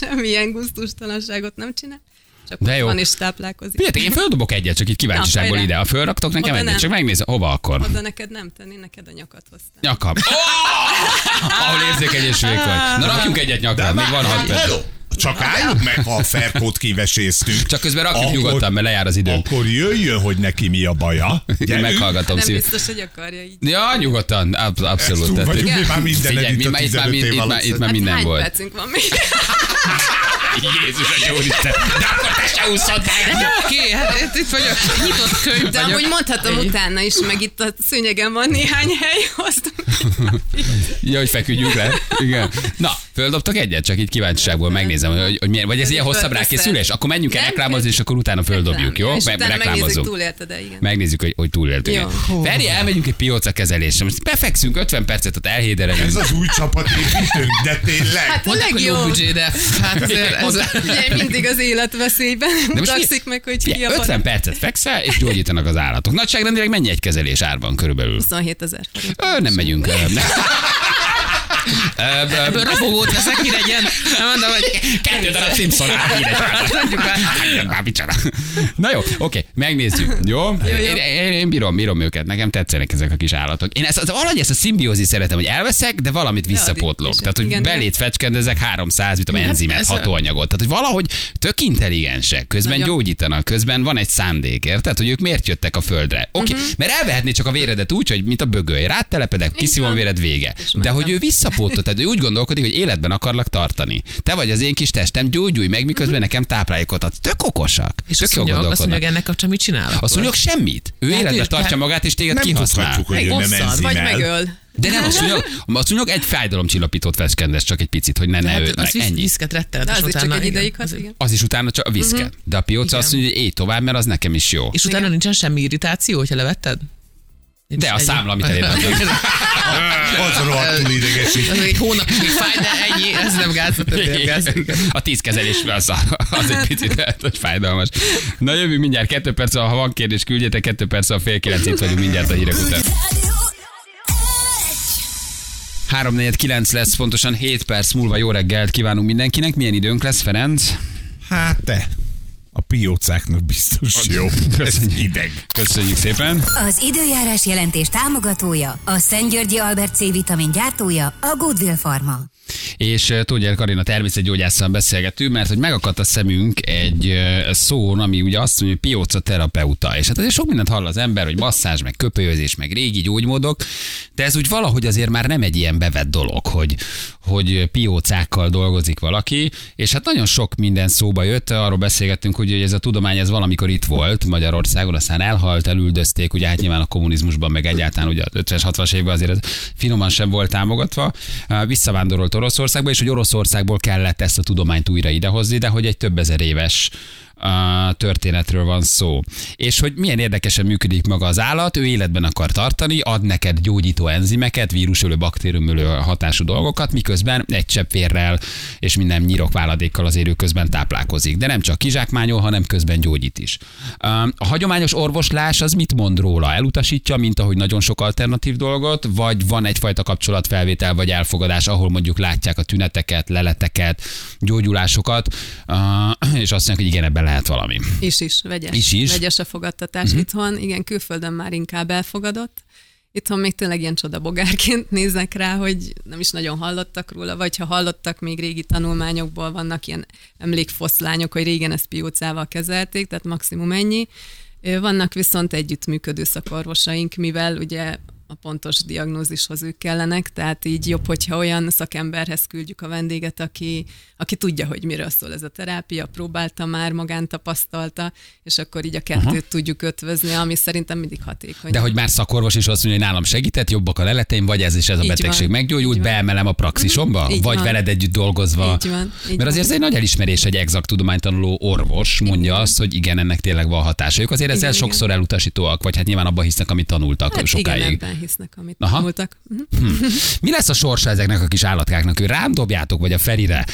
semmilyen gusztustalanságot nem csinál. Csak De jó. van és táplálkozik. Figyeljetek, én földobok egyet, csak itt kíváncsiságból Na, ide. Ha fölraktok nekem Oda egyet, csak megnézem, hova akkor? Oda neked nem tenni, neked a nyakat hoztam. Nyakam. Oh! Ahol érzékeny és vékony. Na rakjunk egyet nyakra, még van hat perc. Csak álljunk meg, ha a ferkót kiveséztünk. Csak közben rakjuk Akkor- nyugodtan, mert lejár az idő. Akkor jöjjön, hogy neki mi a baja. Én meghallgatom Nem szívesen. biztos, hogy akarja így. Ja, nyugodtan, ab- Ezt abszolút. túl Tehát, vagyunk, mi már minden Figyelj, itt mi már- itt már 15 mind- év itt már- itt már Hát minden hány volt. percünk van még? Jézus, a jó Isten. De akkor te se úszod meg. Oké, hát itt- vagyok, nyitott könyv De amúgy mondhatom utána is, meg itt a szőnyegen van néhány hely, hoztam. Ja, hogy feküdjünk le. Igen. Na, földobtak egyet, csak így kíváncsiságból megnézem, hogy, hogy milyen, vagy ez ilyen hosszabb rákészülés, akkor menjünk el reklámozni, és akkor utána földobjuk, jó? És Meg- utána megnézzük, igen. Megnézzük, hogy, hogy túléltünk. Jó. Feri, elmegyünk egy pióca kezelésre. Most befekszünk 50 percet, ott elhéderelünk. Ez az új csapatépítőnk, de tényleg. Hát a legjobb. büdzsé, de hát azért ez... Ugye mindig az élet veszélyben most tagszik meg, hogy ki a 50 percet fekszel, és gyógyítanak az állatok. Nagyságrendileg mennyi egy kezelés árban körülbelül? 27 ezer nem megyünk. Ebből rabogót veszek, mire egy ilyen, mondom, hogy Kettő darab Simpson micsoda. Na jó, oké, megnézzük. Jó? Én, én, én, bírom, bírom őket, nekem tetszenek ezek a kis állatok. Én ezt, az, valahogy ezt a szimbiózis szeretem, hogy elveszek, de valamit visszapótlok. is, Tehát, hogy belét fecskendezek 300, mit tudom, Hát enzimet, hatóanyagot. Tehát, hogy valahogy tök intelligensek, közben Nagyon. gyógyítanak, közben van egy szándék, érted? Hogy ők miért jöttek a földre. Oké, Mhm. mert elvehetné csak a véredet úgy, hogy mint a bögöly. Rátelepedek, kiszívom véred vége. De hogy ő visszapótol, tehát ő úgy gondolkodik, hogy életben akarlak tartani. Te vagy az én kis testem, gyógyulj meg, miközben nekem táplálékot ad. Tök okosak. És tök azt jól mondja, azt mondja, ennek kapcsán mit csinál? Azt mondjuk semmit. Ő Hát életben ő- tartja hát- magát, és téged Nem kihasznál. hogy ő nem Vagy el. megöl. De nem, azt mondjuk, azt mondjuk egy fájdalomcsillapítót feszkendez csak egy picit, hogy ne, ne Hát öld meg. az Ennyi. viszket De rettenetes az is csak utána. egy igen, ideig hat, az- igen. Az is utána csak a viszke. De a pióca Igen. azt mondja, hogy éj tovább, mert az nekem is jó. És utána nincsen semmi irritáció, hogyha levetted? Nincs De a számla, amit elérhetünk. Az rohadtul idegesít. Az egy hónapig még fáj, de ennyi, ez nem gáz, nem gáz. A tíz kezelés az, az egy picit lehet, hogy fájdalmas. Na jövünk mindjárt, kettő perc, ha van kérdés, küldjetek, kettő perc, a fél kilenc itt vagyunk mindjárt a hírek után. 3-4-9 lesz, pontosan 7 perc múlva jó reggelt kívánunk mindenkinek. Milyen időnk lesz, Ferenc? Hát te, a piócáknak biztos jó. Ez Köszönjük. hideg. Köszönjük szépen. Az időjárás jelentés támogatója, a Szent Györgyi Albert C-vitamin gyártója, a Goodwill Pharma. És uh, Tógyár Karina természetgyógyásszal beszélgetünk, mert hogy megakadt a szemünk egy uh, szón, ami ugye azt mondja, hogy pióca terapeuta. És hát azért sok mindent hall az ember, hogy masszázs, meg köpőzés, meg régi gyógymódok, de ez úgy valahogy azért már nem egy ilyen bevett dolog, hogy, hogy piócákkal dolgozik valaki, és hát nagyon sok minden szóba jött, arról beszélgettünk, hogy ez a tudomány ez valamikor itt volt Magyarországon, aztán elhalt, elüldözték, ugye hát nyilván a kommunizmusban, meg egyáltalán ugye az 50-es, 60-as években azért ez finoman sem volt támogatva, visszavándorolt Oroszországba, és hogy Oroszországból kellett ezt a tudományt újra idehozni, de hogy egy több ezer éves történetről van szó. És hogy milyen érdekesen működik maga az állat, ő életben akar tartani, ad neked gyógyító enzimeket, vírusölő, baktériumölő hatású dolgokat, miközben egy csepp vérrel és minden nyirokváladékkal az érő közben táplálkozik. De nem csak kizsákmányol, hanem közben gyógyít is. A hagyományos orvoslás az mit mond róla? Elutasítja, mint ahogy nagyon sok alternatív dolgot, vagy van egyfajta kapcsolatfelvétel vagy elfogadás, ahol mondjuk látják a tüneteket, leleteket, gyógyulásokat, és azt mondják, hogy igen, ebben lehet valami. Is is, vegyes. Is is. Vegyes a fogadtatás uh-huh. itthon. Igen, külföldön már inkább elfogadott. Itthon még tényleg ilyen csodabogárként néznek rá, hogy nem is nagyon hallottak róla, vagy ha hallottak, még régi tanulmányokból vannak ilyen emlékfoszlányok, hogy régen ezt piócával kezelték, tehát maximum ennyi. Vannak viszont együttműködő szakorvosaink, mivel ugye a pontos diagnózishoz ők kellenek, tehát így jobb, hogyha olyan szakemberhez küldjük a vendéget, aki, aki tudja, hogy miről szól ez a terápia, próbálta már, magán tapasztalta, és akkor így a kettőt Aha. tudjuk ötvözni, ami szerintem mindig hatékony. De hogy már szakorvos is azt mondja, hogy nálam segített, jobbak a leleteim, vagy ez is ez a Így betegség van. meggyógyult, beemelem a praxisomba, Így vagy van. veled együtt dolgozva. Így van, így Mert azért van. ez egy nagy elismerés, egy exakt tudománytanuló orvos mondja azt, hogy igen, ennek tényleg van hatása. Ők azért ezzel Igen, sokszor elutasítóak, vagy hát nyilván abban hisznek, amit tanultak hát sokáig. igen, ebben hisznek, amit Aha. tanultak. Mhm. Mi lesz a sorsa ezeknek a kis állatkáknak? Ő rám dobjátok, vagy a Ferire,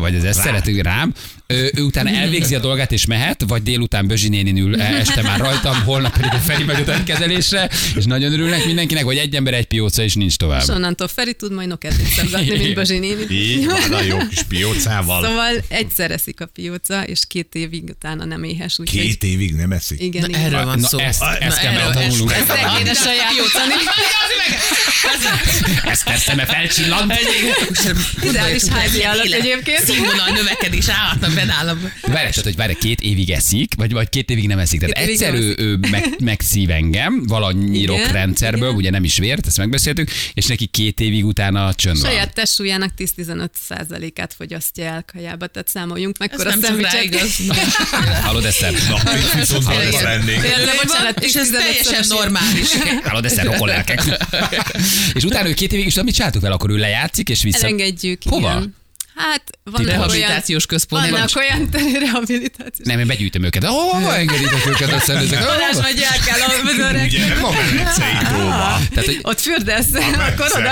vagy az ezt szerető rám. Ő, ő utána elvégzi a dolgát és mehet, vagy délután Bözsi nénin ül e- este már rajtam, holnap pedig a Feri megy a kezelésre, és nagyon örülnek mindenkinek, hogy egy ember egy pióca, és nincs tovább. És onnantól Feri tud majd noket visszagatni, mint Bazsi néni. Így van, a jó kis piócával. Szóval egyszer eszik a pióca, és két évig utána nem éhes. Úgyhogy Két évig nem eszik. igen, Na, igen. erről van Na, szó. ezt- Na, ezt kell megtanulnunk. ezt- Ezt el kéne sajátítani. Ez persze, mert felcsillant. Ideális házi állat egyébként. Színvonal növekedés állatnak benállom. Várj, tehát, hogy várj, két évig eszik, vagy, vagy két évig nem eszik. Tehát egyszer ő, ő meg, megszív engem, valamennyi Igen, rendszerből, igen. ugye nem is vért, ezt megbeszéltük, és neki két évig utána csönd van. Saját testsúlyának 10-15 százalékát fogyasztja el kajába, tehát számoljunk meg, Ez akkor a nem csak rá szendvicset. igaz. Hallod, Eszter? Na, viszont Hallod, lennék. Bocsánat, És ez 10-15 teljesen normális. Hallod, Eszter, rokon lelkek. és utána ő két évig, és tudod, mit csináltuk vele? Akkor ő lejátszik, és vissza... Elengedjük, Hova? igen. Hát olyan, Rehabilitációs központ vannak van. olyan rehabilitációs. Nem, én begyűjtöm őket. Hova engeditek őket a szervezek? Balázs vagy el kell a vödörek. Ugye nem a. Tehát, hogy, Ott fürdesz, akkor oda.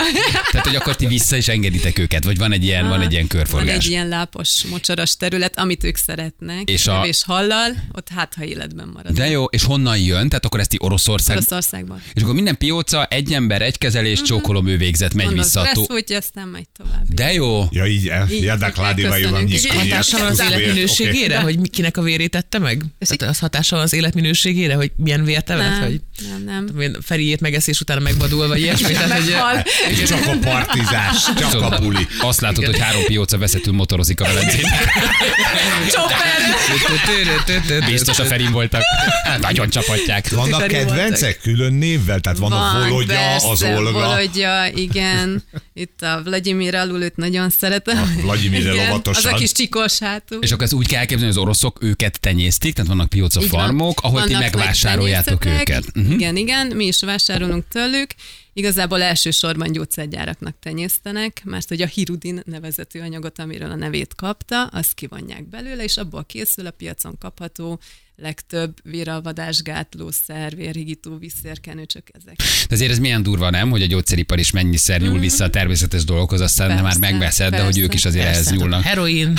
tehát, hogy akkor ti vissza is engeditek őket, vagy van egy ilyen, van egy ilyen Van körforgás. egy ilyen lápos, mocsaras terület, amit ők szeretnek, És a- és hallal, ott hát, ha életben marad. De jó, és honnan jön? Tehát akkor ezt ti Oroszország... Oroszországban. És akkor minden pióca, egy ember, egy kezelés, csókolom, ő végzett, megy vissza a tó... stresszfújtja, aztán megy tovább. De jó. Ja, így, el, Így, ja, kládiva így van elköszönünk. nyiskoni. Hatással van az életminőségére, hogy kinek a vérét tette meg? Tehát az hatással van az életminőségére, hogy milyen vért evett? Nem, Vagy nem, nem. milyen Feriét megeszés után megvadul, vagy ilyesmi? Tehát, hogy, Meghal. Csak a partizás, csak a buli. Azt látod, hogy három pióca veszetül motorozik a Velencén. Biztos a Ferin voltak. Nagyon csapatják. Vannak kedvencek külön névvel? Tehát van, a Volodya, persze, az Olga. Volodya, igen. Itt a Vladimir Alul, őt nagyon szeretem. A óvatosan. Az a kis csikos hátú. És akkor ezt úgy kell elképzelni, hogy az oroszok őket tenyésztik, tehát vannak van. farmok, ahol ti megvásároljátok őket. Uh-huh. Igen, igen, mi is vásárolunk tőlük. Igazából elsősorban gyógyszergyáraknak tenyésztenek, mert hogy a hirudin nevezetű anyagot, amiről a nevét kapta, azt kivonják belőle, és abból készül a piacon kapható legtöbb véralvadásgátló szer, vérhigító, vízszérkenő, csak ezek. De azért ez milyen durva, nem, hogy a gyógyszeripar is mennyiszer nyúl vissza a természetes dolgokhoz, aztán Mhm. Persze, már megveszed, de hogy persze, ők is azért ehhez Persze, nyúlnak. Heroin,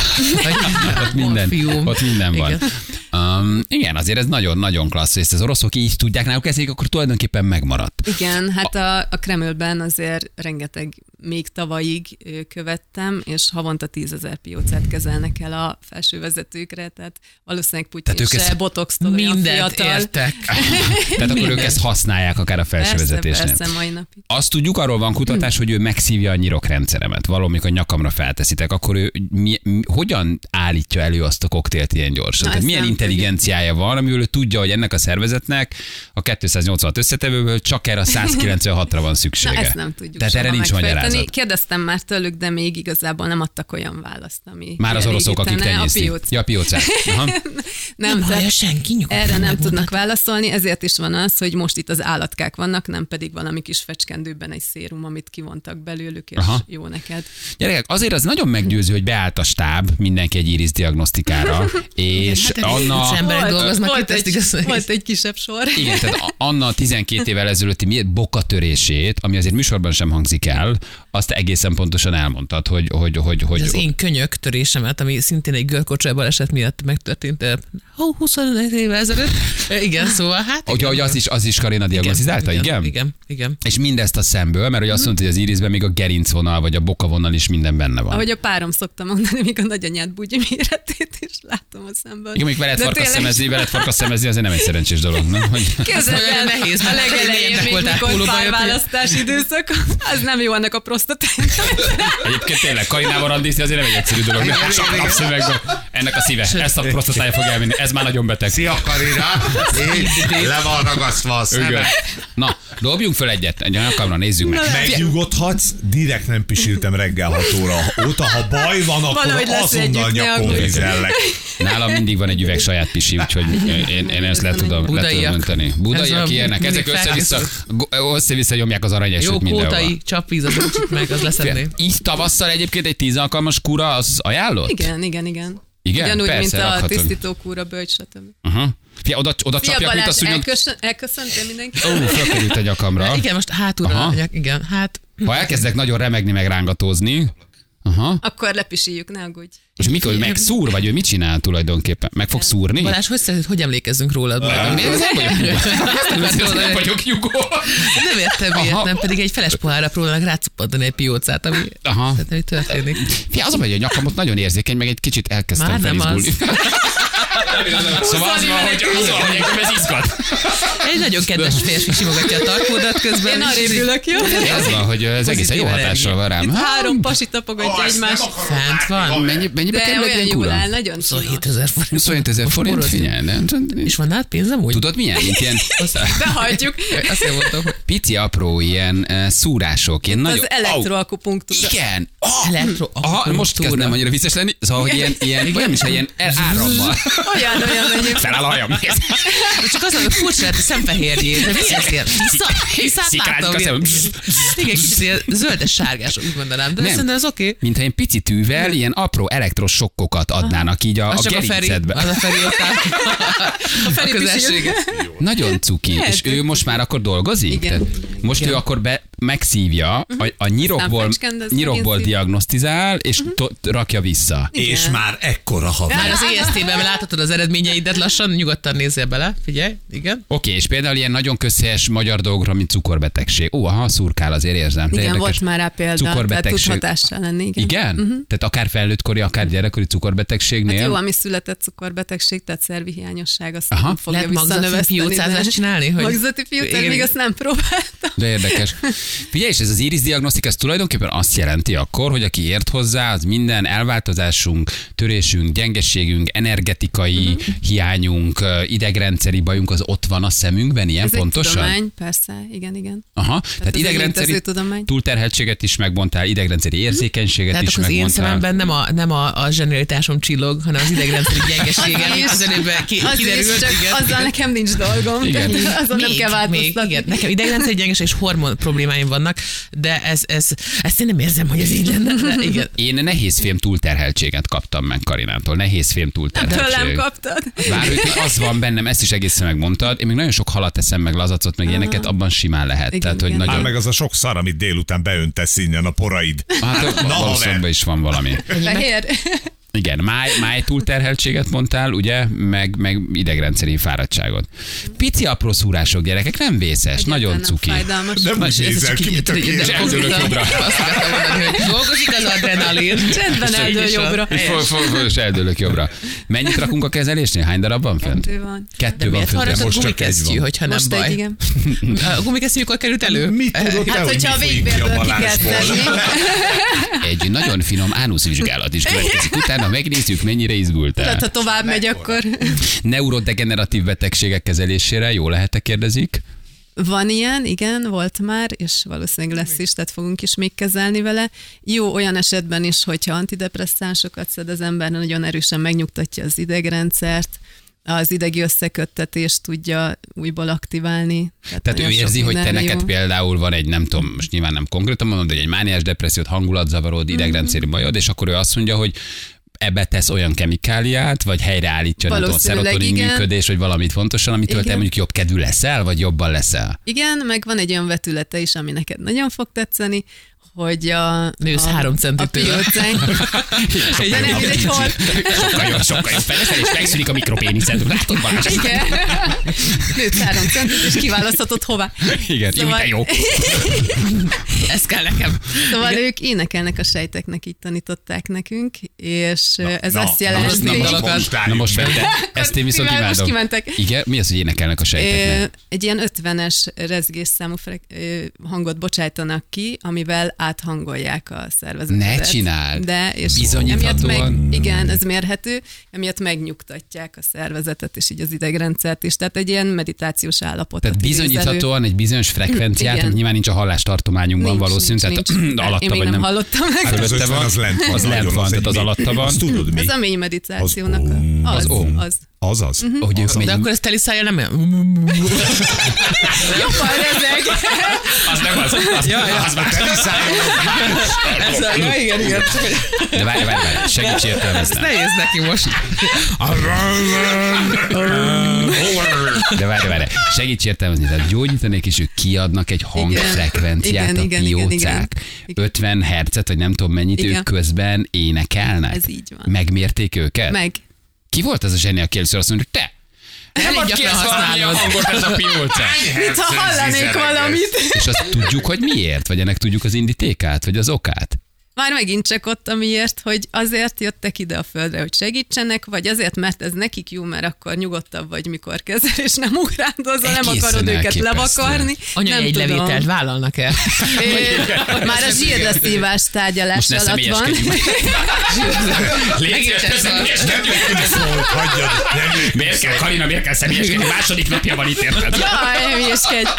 Ott minden, morfium. ott minden van. Igen. Um, igen, azért ez nagyon-nagyon klassz, hogy ezt az oroszok így tudják náluk kezelik, akkor tulajdonképpen megmaradt. Igen, hát a, a Kremlben azért rengeteg még tavalyig követtem, és havonta tízezer piócát kezelnek el a felső vezetőkre, tehát valószínűleg Putyin Tehát ők se ezt- botoxtól Mindent fiatal. értek. Tehát akkor ők ezt használják akár a felső Persze, persze, mai napig. Azt tudjuk, arról van kutatás, hogy ő megszívja a nyirokrendszeremet. Valamikor nyakamra felteszitek, akkor ő mi, mi, hogyan állítja elő azt a koktélt ilyen gyorsan? Na, Tehát milyen intelligenciája van, amivel ő tudja, hogy ennek a szervezetnek a 286 összetevőből csak erre a 196-ra van szüksége. Na, ezt nem tudjuk Tehát erre nincs magyarázat. Kérdeztem már tőlük, de még igazából nem adtak olyan választ, ami Már az oroszok, akik kielégítene a tenyésztik. pióc. Ja, a piócát. Aha. Nem, Nem tehát senki, nyugodtan Erre nem tudnak válaszolni, ezért is van az, hogy most itt az állatkák vannak, nem pedig valami kis fecskendőben egy szérum, amit kivontak belőlük, és Aha. Jó neked. Gyerekek, azért az nagyon meggyőző, hogy beállt a stáb mindenki egy iris diagnosztikára, és Hát, Anna... az emberek dolgoznak volt, itt, ezt egy, igaz, volt egy kisebb sor. Igen, tehát Anna 12 évvel ezelőtti miért bokatörését, ami azért műsorban sem hangzik el, azt egészen pontosan elmondtad, hogy, hogy, hogy, hogy az én könyök törésemet, ami szintén egy görkocsai baleset miatt megtörtént hó, 25 évvel ezelőtt. Igen, szóval hát... Ugye, igen. hogy az is, az is Karina diagnosztizálta, igen? Igen, igen, igen. És mindezt a szemből, mert hogy azt mondta, hogy az irisben még a gerincvonal, vagy a bokavonal is minden benne van. Ahogy a párom szokta mondani, még a nagyanyád bugyi méretét is látom a szemből. Igen, még veled farkas szemezni, veled farkas szemezni, azért nem egy szerencsés dolog, nem? Hogy... Képzeld el, nehéz, a legelején még mikor párválasztás időszak, az nem jó annak a prostatának. Egyébként tényleg Karinával randízni azért nem egy egyszerű dolog. Ennek a szíve, ezt a prostatája fog elvinni. Ez már nagyon beteg. Szia Karina, Én le van ragasztva a szeme. Na, dobjunk föl egyet, egy nyakamra nézzük meg. Megnyugodhatsz, direkt nem pisiltem reggel 6 óra óta. Ha baj van, akkor Valahogy azonnal nyakon vizellek. Nálam mindig van egy üveg saját pisi, úgyhogy én, én ezt le tudom, le tudom Budaiak. önteni. Ez Budaiak ilyenek, ezek össze-vissza, össze-vissza nyomják az aranyesőt Jó mindenhol. kótai csapvíz, meg, az leszedné. Így tavasszal egyébként egy tíz alkalmas kura, az ajánlott? Igen, igen, igen. Igen? Ugyanúgy, Persze, mint a rakhatod. tisztítókúra, bölcs, stb. Aha. Fia, oda, oda Fia csapjak, mint a Balázs, szúnyog. elköszön, elköszöntél mindenki? Ó, fölkerült a nyakamra. Igen, most hátulra, igen, hát Ha elkezdek nagyon remegni, meg rángatózni, Aha. Akkor lepisiljük, ne aggódj. És mikor meg szúr, vagy ő mit csinál tulajdonképpen? Meg fog szúrni? Balázs, hogy szeretnéd, hogy emlékezzünk rólad? nem vagyok nyugó. Nem vagyok nyugó. Nem értem miért, nem pedig egy feles pohárra próbálnak rácuppantani egy piócát, ami Aha. tehát mi történik. Fia, az a hogy a nyakam ott nagyon érzékeny, meg egy kicsit elkezdtem Már nem felizgulni. Szóval az van, hogy az van, hogy ez izgat. Egy nagyon kedves férfi simogatja a tarkódat közben. Én arrébb ülök, jó? Az van, hogy ez egészen jó hatással van rám. Hát, három pasi tapogatja egymást. Fent van. Mennyi, mennyibe kerül egy ilyen jól kura? nagyon 27 ezer forint. 27 ezer forint, figyelj, nem? És van nálad pénzem úgy? Tudod milyen? Mint ilyen Behagyjuk. Azt nem mondtam, hogy pici apró ilyen uh, szúrások, ilyen nagyon... Az elektroakupunktúra. Igen! Elektro. Aha, most kezdem annyira vicces lenni, szóval, hogy ilyen, ilyen olyan is, ilyen el- árammal. Olyan, olyan egyébként. Feláll a hajam. Csak az, hogy furcsa lett a szemfehérjét. De mi ez ilyen? Látom. a szemem. Igen, kicsit ilyen zöldes sárgás, úgy mondanám. De Nem. szerintem az oké. Mintha egy pici tűvel ilyen apró elektrosokkokat adnának így a, a gerincedbe. Az a Feri ott A Feri. Nagyon cuki. És ő most már akkor dolgozik? Igen. Most ő akkor be, megszívja, a, a nyirokból, nyirokból diagnosztizál, és to, rakja vissza. És már ekkora haver. Már az EST-ben láthatod az eredményeidet lassan, nyugodtan nézzél bele, figyelj, igen. Oké, és például ilyen nagyon közhelyes magyar dolgokra, mint cukorbetegség. Ó, aha, szurkál, azért érzem. De Igen, érdekes. volt már rá példa, tehát tud Cukorbetegség. hatással lenni. Igen. Igen? Uh-huh. Tehát akár felnőttkori, akár gyerekkori cukorbetegségnél. Hát jó, ami született cukorbetegség, tehát szervi hiányosság, azt Aha. nem fogja Lehet magzati piócázást de- csinálni, hogy- Magzati Igen. még azt nem próbáltam. De érdekes. Figyelj, és ez az iris diagnosztika, ez tulajdonképpen azt jelenti akkor, hogy aki ért hozzá, az minden elváltozásunk, törésünk, gyengességünk, energetikai Mhm. uh-huh. hiányunk, ö, idegrendszeri bajunk, az ott van a szemünkben, ilyen Ez pontosan? egy tudomány, persze, igen, igen. Aha, tehát, egy idegrendszeri túlterheltséget is megbontál, idegrendszeri érzékenységet Tehát is akkor az én megmondtál. szememben nem a, nem a, a zsenialitásom csillog, hanem az idegrendszeri gyengeségem, mint az előbb ki, Az kiderült. csak igen. azzal nekem nincs dolgom, Igen. tehát azon nem kell változtatni. igen, nekem idegrendszeri gyengeség és hormon problémáim vannak, de ez, ez, ezt én nem érzem, hogy ez így lenne. Igen. Én nehézfém túlterheltséget kaptam meg Karinától. Nehézfém túlterheltség. Tőlem kaptad. Várj, hogy az van bennem, ezt is egészen megmondtad. Én még nagyon sok halat eszem, meg lazacot, meg ilyeneket, abban simán lehet. Igen, Tehát, hogy igen. Nagyon... meg az a sok szar, amit délután beöntesz innen a poraid. Hát Na, is van valami. Fehér. Igen, máj, máj túlterheltséget mondtál, ugye, meg, meg idegrendszeri fáradtságot. Pici apró szúrások, gyerekek, nem vészes, nagyon nem cuki. Fájdalmas. Nem úgy nézel ki, mint a jobbra. Dolgozik az adrenalin. Csendben eldől jobbra. És eldőlök jobbra. Mennyit rakunk a kezelésnél? Hány darab van fent? Kettő van. Kettő van fent. most csak egy van. hogyha nem baj? igen. A gumikesztyű mikor került elő? Mit tudod Hát, hogy hogyha a végbérből ki kell. Egy nagyon finom ánuszvizsgálat is következik. Utána megnézzük, mennyire izgultál. Tehát, ha tovább megy, akkor Neurodegeneratív betegségek kezelésére jó lehet-e kérdezik? van ilyen, igen, volt már, és valószínűleg lesz is, tehát fogunk is még kezelni vele. Jó olyan esetben is, hogyha antidepresszánsokat szed az ember, nagyon erősen megnyugtatja az idegrendszert, az idegi összeköttetést tudja újból aktiválni. Tehát ő nagyon sok érzi, hogy te neked jó. például van egy, nem tudom, most nyilván nem konkrétan mondom, de egy mániás depressziót, hangulatzavarod, idegrendszeri bajod, és akkor ő azt mondja, hogy ebbe tesz olyan kemikáliát, vagy helyreállítja nem tudom, Valószínűleg szerotonin igen. működés, vagy valamit fontosan, amitől te Igen. mondjuk jobb kedvű leszel, vagy jobban leszel. Igen, meg van egy olyan vetülete is, ami neked nagyon fog tetszeni, hogy a... Nősz a, három centitől. piócány. De nem mindegy, hol. Sokkal jobb, sokkal jobb. Feleszel, és megszűnik a mikropéniszed. Látod, Balázs? Igen. Nőtt három centit, és kiválaszthatod hova. Igen, jó, Szóval- de jó. Ez kell nekem. Szóval ők énekelnek a sejteknek, így tanították nekünk, és na, ez na, azt na, jelenti, most nem Na, most Na most meg. vette. Ezt én viszont Kivel most imádom. kimentek? Igen, mi az, hogy énekelnek a sejteknek? egy ilyen 50-es rezgésszámú ö, hangot bocsájtanak ki, amivel áthangolják a szervezetet. Ne csináld! De, és Bizonyíthatóan? emiatt meg, igen, ez mérhető, emiatt megnyugtatják a szervezetet, és így az idegrendszert is. Tehát egy ilyen meditációs állapot. Tehát bizonyíthatóan egy bizonyos frekvenciát, Igen. nyilván nincs a hallástartományunkban Nincs, valószínűleg, nincs, tehát nincs. alatta Én vagy nem nem. hallottam meg. Hát, Az Fölötte 50 van. az lent van. Az lent van, az tehát az alatta van. Tudod mi? Ez a mély meditációnak. Az. Az, Az az. Az az? Hogy ők De akkor ez teli szájjal nem olyan. Jobban rezeg. az nem az, az, Ja, ja. az más. Ez a, ja, igen, igen. De várj, várj, várj, segíts Ez értelmezni. nehéz neki most. De várj, várj, segíts értelmezni. Tehát gyógyítanék, és ők kiadnak egy hangfrekvenciát Igen, a igen, piócák. igen. 50 hercet, vagy nem tudom mennyit, Igen. ők közben énekelnek. Ez így van. Megmérték őket? Meg. Ki volt az a zseni, aki először azt mondja, hogy te, Elég ad ki gyakran ezt valamilyen használod. hangot ez a pióca. Mint ha hallanék valamit. És azt tudjuk, hogy miért? Vagy ennek tudjuk az indítékát, vagy az okát? Már megint csak ott, amiért, hogy azért jöttek ide a földre, hogy segítsenek, vagy azért, mert ez nekik jó, mert akkor nyugodtabb vagy, mikor kezel, és nem ugrándozol, nem akarod őket levakarni. Anyai nem egy tudom. levételt vállalnak el. Ö, Már a zsírra szívás tárgyalás Most alatt van. Miért kell, Karina, miért kell személyeskedni? Második napja van itt, érted? Jaj, hülyeskedj.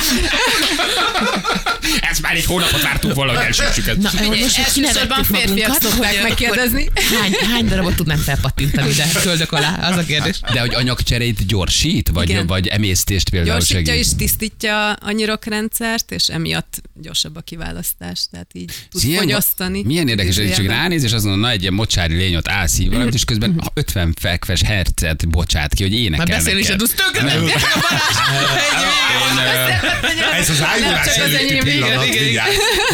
Ez Más már egy hónapot vártunk valahogy elsüssük ezt. Na, most elsősorban férfiak szokták hogy- megkérdezni. Hány, hány darabot tudnánk felpattintani, de köldök alá, az a kérdés. De hogy anyagcserét gyorsít, vagy, Igen. vagy emésztést például Gyorsítja segít? és tisztítja a nyirokrendszert, és emiatt gyorsabb a kiválasztás, tehát így tud ilyen- fogyasztani. Milyen érdekes, hogy csak ránéz, és azt mondja, na egy ilyen mocsári lény ott álszív valamit, és közben 50 fekves hercet bocsát ki, hogy énekel Már beszélni sem neked. tudsz, tökre nem. Ez az az előtti pillanat.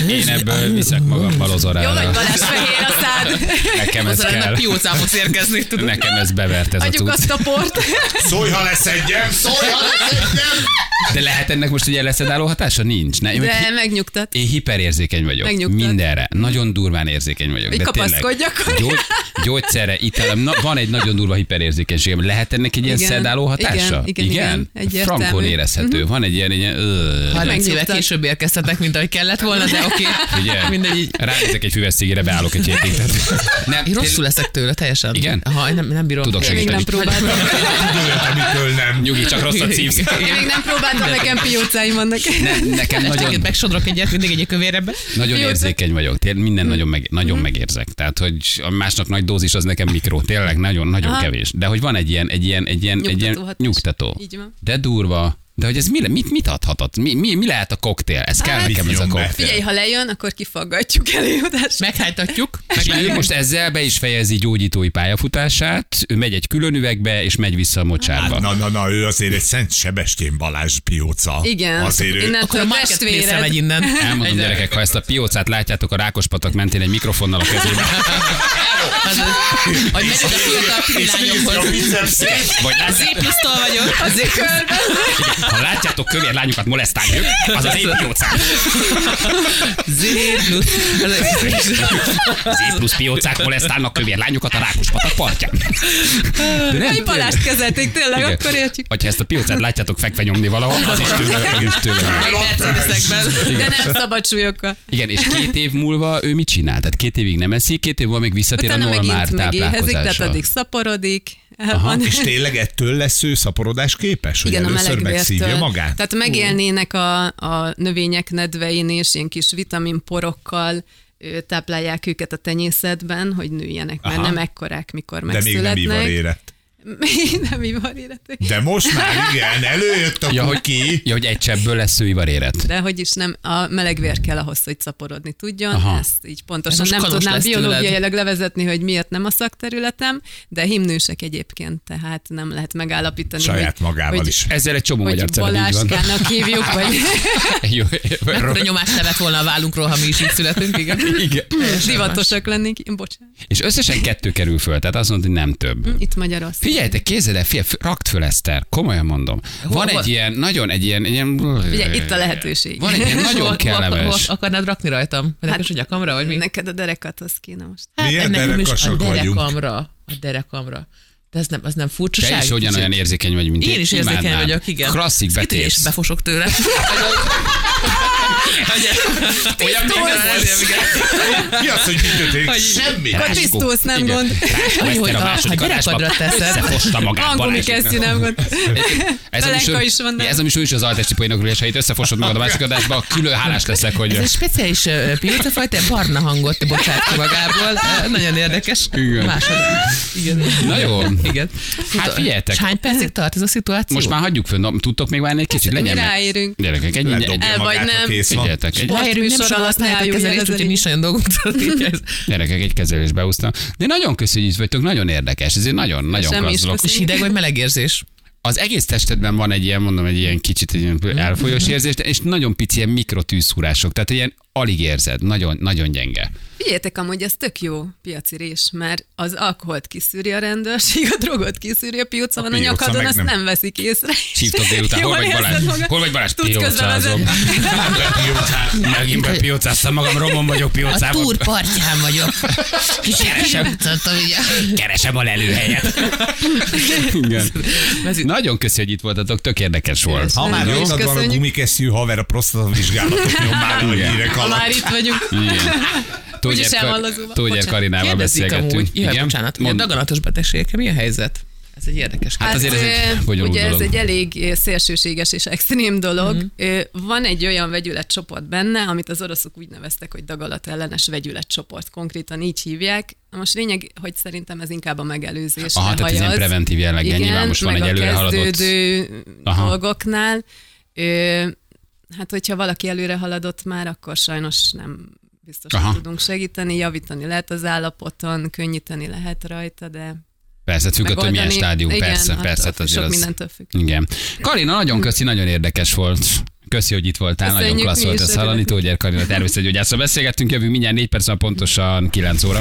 Én ebből viszek magammal Jó, ozorára. Hogy Balázs fehér a szád. Nekem ez Az kell. a piócám fogsz érkezni, tudod. Nekem ez bevert ez a Adjuk cucc. azt a port. Szólj, ha leszedjem, szólj, ha leszedjem. De lehet ennek most egy leszedáló hatása? Nincs. Ne, De megnyugtat. Én hiperérzékeny vagyok. Megnyugtat. Mindenre. Nagyon durván érzékeny vagyok. Hogy de tényleg. kapaszkodj akkor. Gyógy, gyógyszerre, italom, na, van egy nagyon durva hiperérzékenységem. Lehet ennek egy ilyen Igen. szedáló hatása? Igen, igen, igen. Frankon érezhető. Van egy ilyen, egy ilyen ö, 30 éve Megnyugtat. később érkeztetek, mint ahogy kellett volna, de oké. Ugye? Mindegy. Ránézek egy füves cigére, beállok egy hétig. Nem, Én rosszul leszek tőle, teljesen. Igen? Ha, nem, nem bírom. Tudok Én még nem segíteni. próbáltam. Tudod, amitől nem. Nyugi, csak rossz a szívsz. Én még nem próbáltam, nekem piócáim vannak. Ne, nekem Nagyon... Megsodrok egyet, mindig egy kövérebbe. nagyon Jó, érzékeny vagyok. Tényleg minden nagyon, meg, nagyon Mhm. megérzek. Tehát, hogy a másnak nagy dózis az nekem mikró. Tényleg nagyon, nagyon Aha. kevés. De hogy van egy ilyen, egy ilyen, egy ilyen, egy Nyugtató ilyen nyugtató. Így van. De durva. De hogy ez mi, mit, mit adhatott? Mi, mi, mi lehet a koktél? Ez kell Hát, nekem ez a koktél. Figyelj, ha lejön, akkor kifaggatjuk előadást. Meghánytatjuk. És most ezzel be is fejezi gyógyítói pályafutását, ő megy egy külön üvegbe, és megy vissza a mocsárba. Hát, na, na, na, ő azért egy Szent Sebestyén Balázs pióca. Igen, Azért ő... Akkor a marketplace-re megy testvéred. innen. Elmondom, gyerekek, ha ezt a piócát látjátok a Rákospatak mentén egy mikrofonnal a kezében, Az, hogy megy fiatal a pililányokhoz. bicepszét. vagy Az épisztol vagyok. Azért körben. Ha látjátok kövér lányokat molesztálni, ők, az az én piócám. Z plusz. Piócák molesztálnak kövér lányokat a Rákospatak partján. De nem, Egy Balást kezelték, tényleg, Igen. akkor értjük. Hogyha ezt a piócát látjátok fekve nyomni valahol, az is tőle, is tőle. De nem szabad súlyokkal. Igen, és két év múlva ő mit csinál? Tehát két évig nem eszik, két év múlva még visszatér Utána a normál megéhezik, tehát táplálkozásra. addig szaporodik. Aha. És tényleg ettől lesz ő szaporodás képes? Hogy Igen, a először melegvértől. magát? Tehát megélnének a, a növények nedvein és ilyen kis vitaminporokkal táplálják őket a tenyészetben, hogy nőjenek, mert Aha. nem ekkorák, mikor De még nem megszületnek. ivar érett. Nem ivar életek. De most már igen, előjött a Ja, hogy, kuki. ja, hogy egy csebből lesz ő ivaréret. De hogy is nem, a meleg vér kell ahhoz, hogy szaporodni tudjon. Aha. Ezt így pontosan Ez nem tudnám biológiailag levezetni, hogy miért nem a szakterületem, de himnősek egyébként, tehát nem lehet megállapítani, Saját hogy, magával hogy, is. Ezzel egy csomó magyar hogy van. Balázskának hívjuk, vagy Jó, Mekkora nyomást levett volna a vállunkról, ha mi is így születünk, igen. Igen. divatosak lennénk. Bocsánat. És összesen kettő kerül föl, tehát azt mondod, hogy nem több. Itt Magyarország. Figyeljetek, kézzel el, figyelj, rakd föl Eszter, komolyan mondom. Van Hol- egy ilyen, nagyon egy ilyen, egy ilyen Ugye itt a lehetőség. Van egy ilyen Hol- nagyon hol- kellemes. hol akarnád rakni rajtam? Hát, a nyakamra, vagy mi? Neked a derekathoz kéne most. Hát Milyen is a derekasok vagyunk. derekamra. A derekamra. De ez nem, az nem furcsaság? Te is ugyanolyan érzékeny vagy, mint Én is érzékeny vagyok, igen. Klasszik Ezt kitűnés betész. befosok tőle. Olyan Mi az, hogy mit történik? Hogy- Semmi. Akkor tisztulsz, nem gond. Hogy, a második adásban összefosta magát Balázsiknak. kesztyű, nem gond. Ez a műsor, is van, ez a műsor is az altesti poénok üléseit összefosod magad a másik adásba, külön hálás leszek, hogy Ez egy speciális piócafajta, barna hangot bocsát ki magából. Nagyon érdekes. Igen. Másod. Igen. Na jó. Igen. Hát figyeljetek. Hány percig tart ez a szituáció? most már hagyjuk föl, tudtok még várni egy kicsit? Legyen Mi meg. ráérünk. Gyerekek, Ledobja El vagy nem. Figyeljetek, egy, nem soha alatt ne használják a álljunk kezelést, el úgyhogy nincs nagyon dolgunk. Gyerekek, egy kezelésbe beúsztam. De nagyon köszönjük, hogy vagytok, nagyon érdekes. Ez egy nagyon, nagyon köszönjük. És hideg vagy meleg érzés? Az egész testedben van egy ilyen, mondom, egy ilyen kicsit egy ilyen elfolyós érzés, és nagyon pici ilyen mikrotűzhúrások, tehát ilyen alig érzed, nagyon, nagyon gyenge. Figyeljetek, amúgy ez tök jó piaci rés, mert az alkoholt kiszűri a rendőrség, a drogot kiszűri a pióca, van a pióca nyakadon, meg azt nem. nem veszik észre. Hívtok délután, hol vagy Balázs? magad? Hol vagy Balázs? Piócázom. Megint bepiócáztam magam, romon vagyok A piócában. túr partján vagyok. Keresem. Keresem a lelőhelyet. Igen. Nagyon köszi, hogy itt voltatok, tök érdekes volt. Ha már rajtad van a gumikesztyű haver a prostata vizsgálatot nyomál, hogy hírek Ha már itt vagyunk. Tógyer, elvallazóban. Tógyer. Karinával Kérdezik beszélgettünk. amúgy, jaj, bocsánat, hogy a Mond- daganatos betegségekkel mi a helyzet? Ez egy érdekes Hát azért ez egy bonyolult ugye ez dolog. egy elég szélsőséges és extrém dolog. Mm-hmm. Van egy olyan vegyületcsoport benne, amit az oroszok úgy neveztek, hogy dagalat ellenes vegyületcsoport. Konkrétan így hívják. Most lényeg, hogy szerintem ez inkább a megelőzés. Aha, tehát ez ilyen preventív jelleggel. Nyilván most van egy előre haladott- Aha. dolgoknál. Hát, hogyha valaki előre haladott már, akkor sajnos nem biztos, Aha. tudunk segíteni, javítani lehet az állapoton, könnyíteni lehet rajta, de Persze, függ attól, milyen stádium. igen, persze, attól persze. függ, azért sok az... mindentől függ. Igen. Karina, nagyon köszi, nagyon érdekes volt. Köszi, hogy itt voltál, nagyon Köszönjük klassz mi volt ezt hallani. Tógyár Karina természetgyógyászra beszélgettünk, jövünk mindjárt 4 perc, pontosan 9 óra.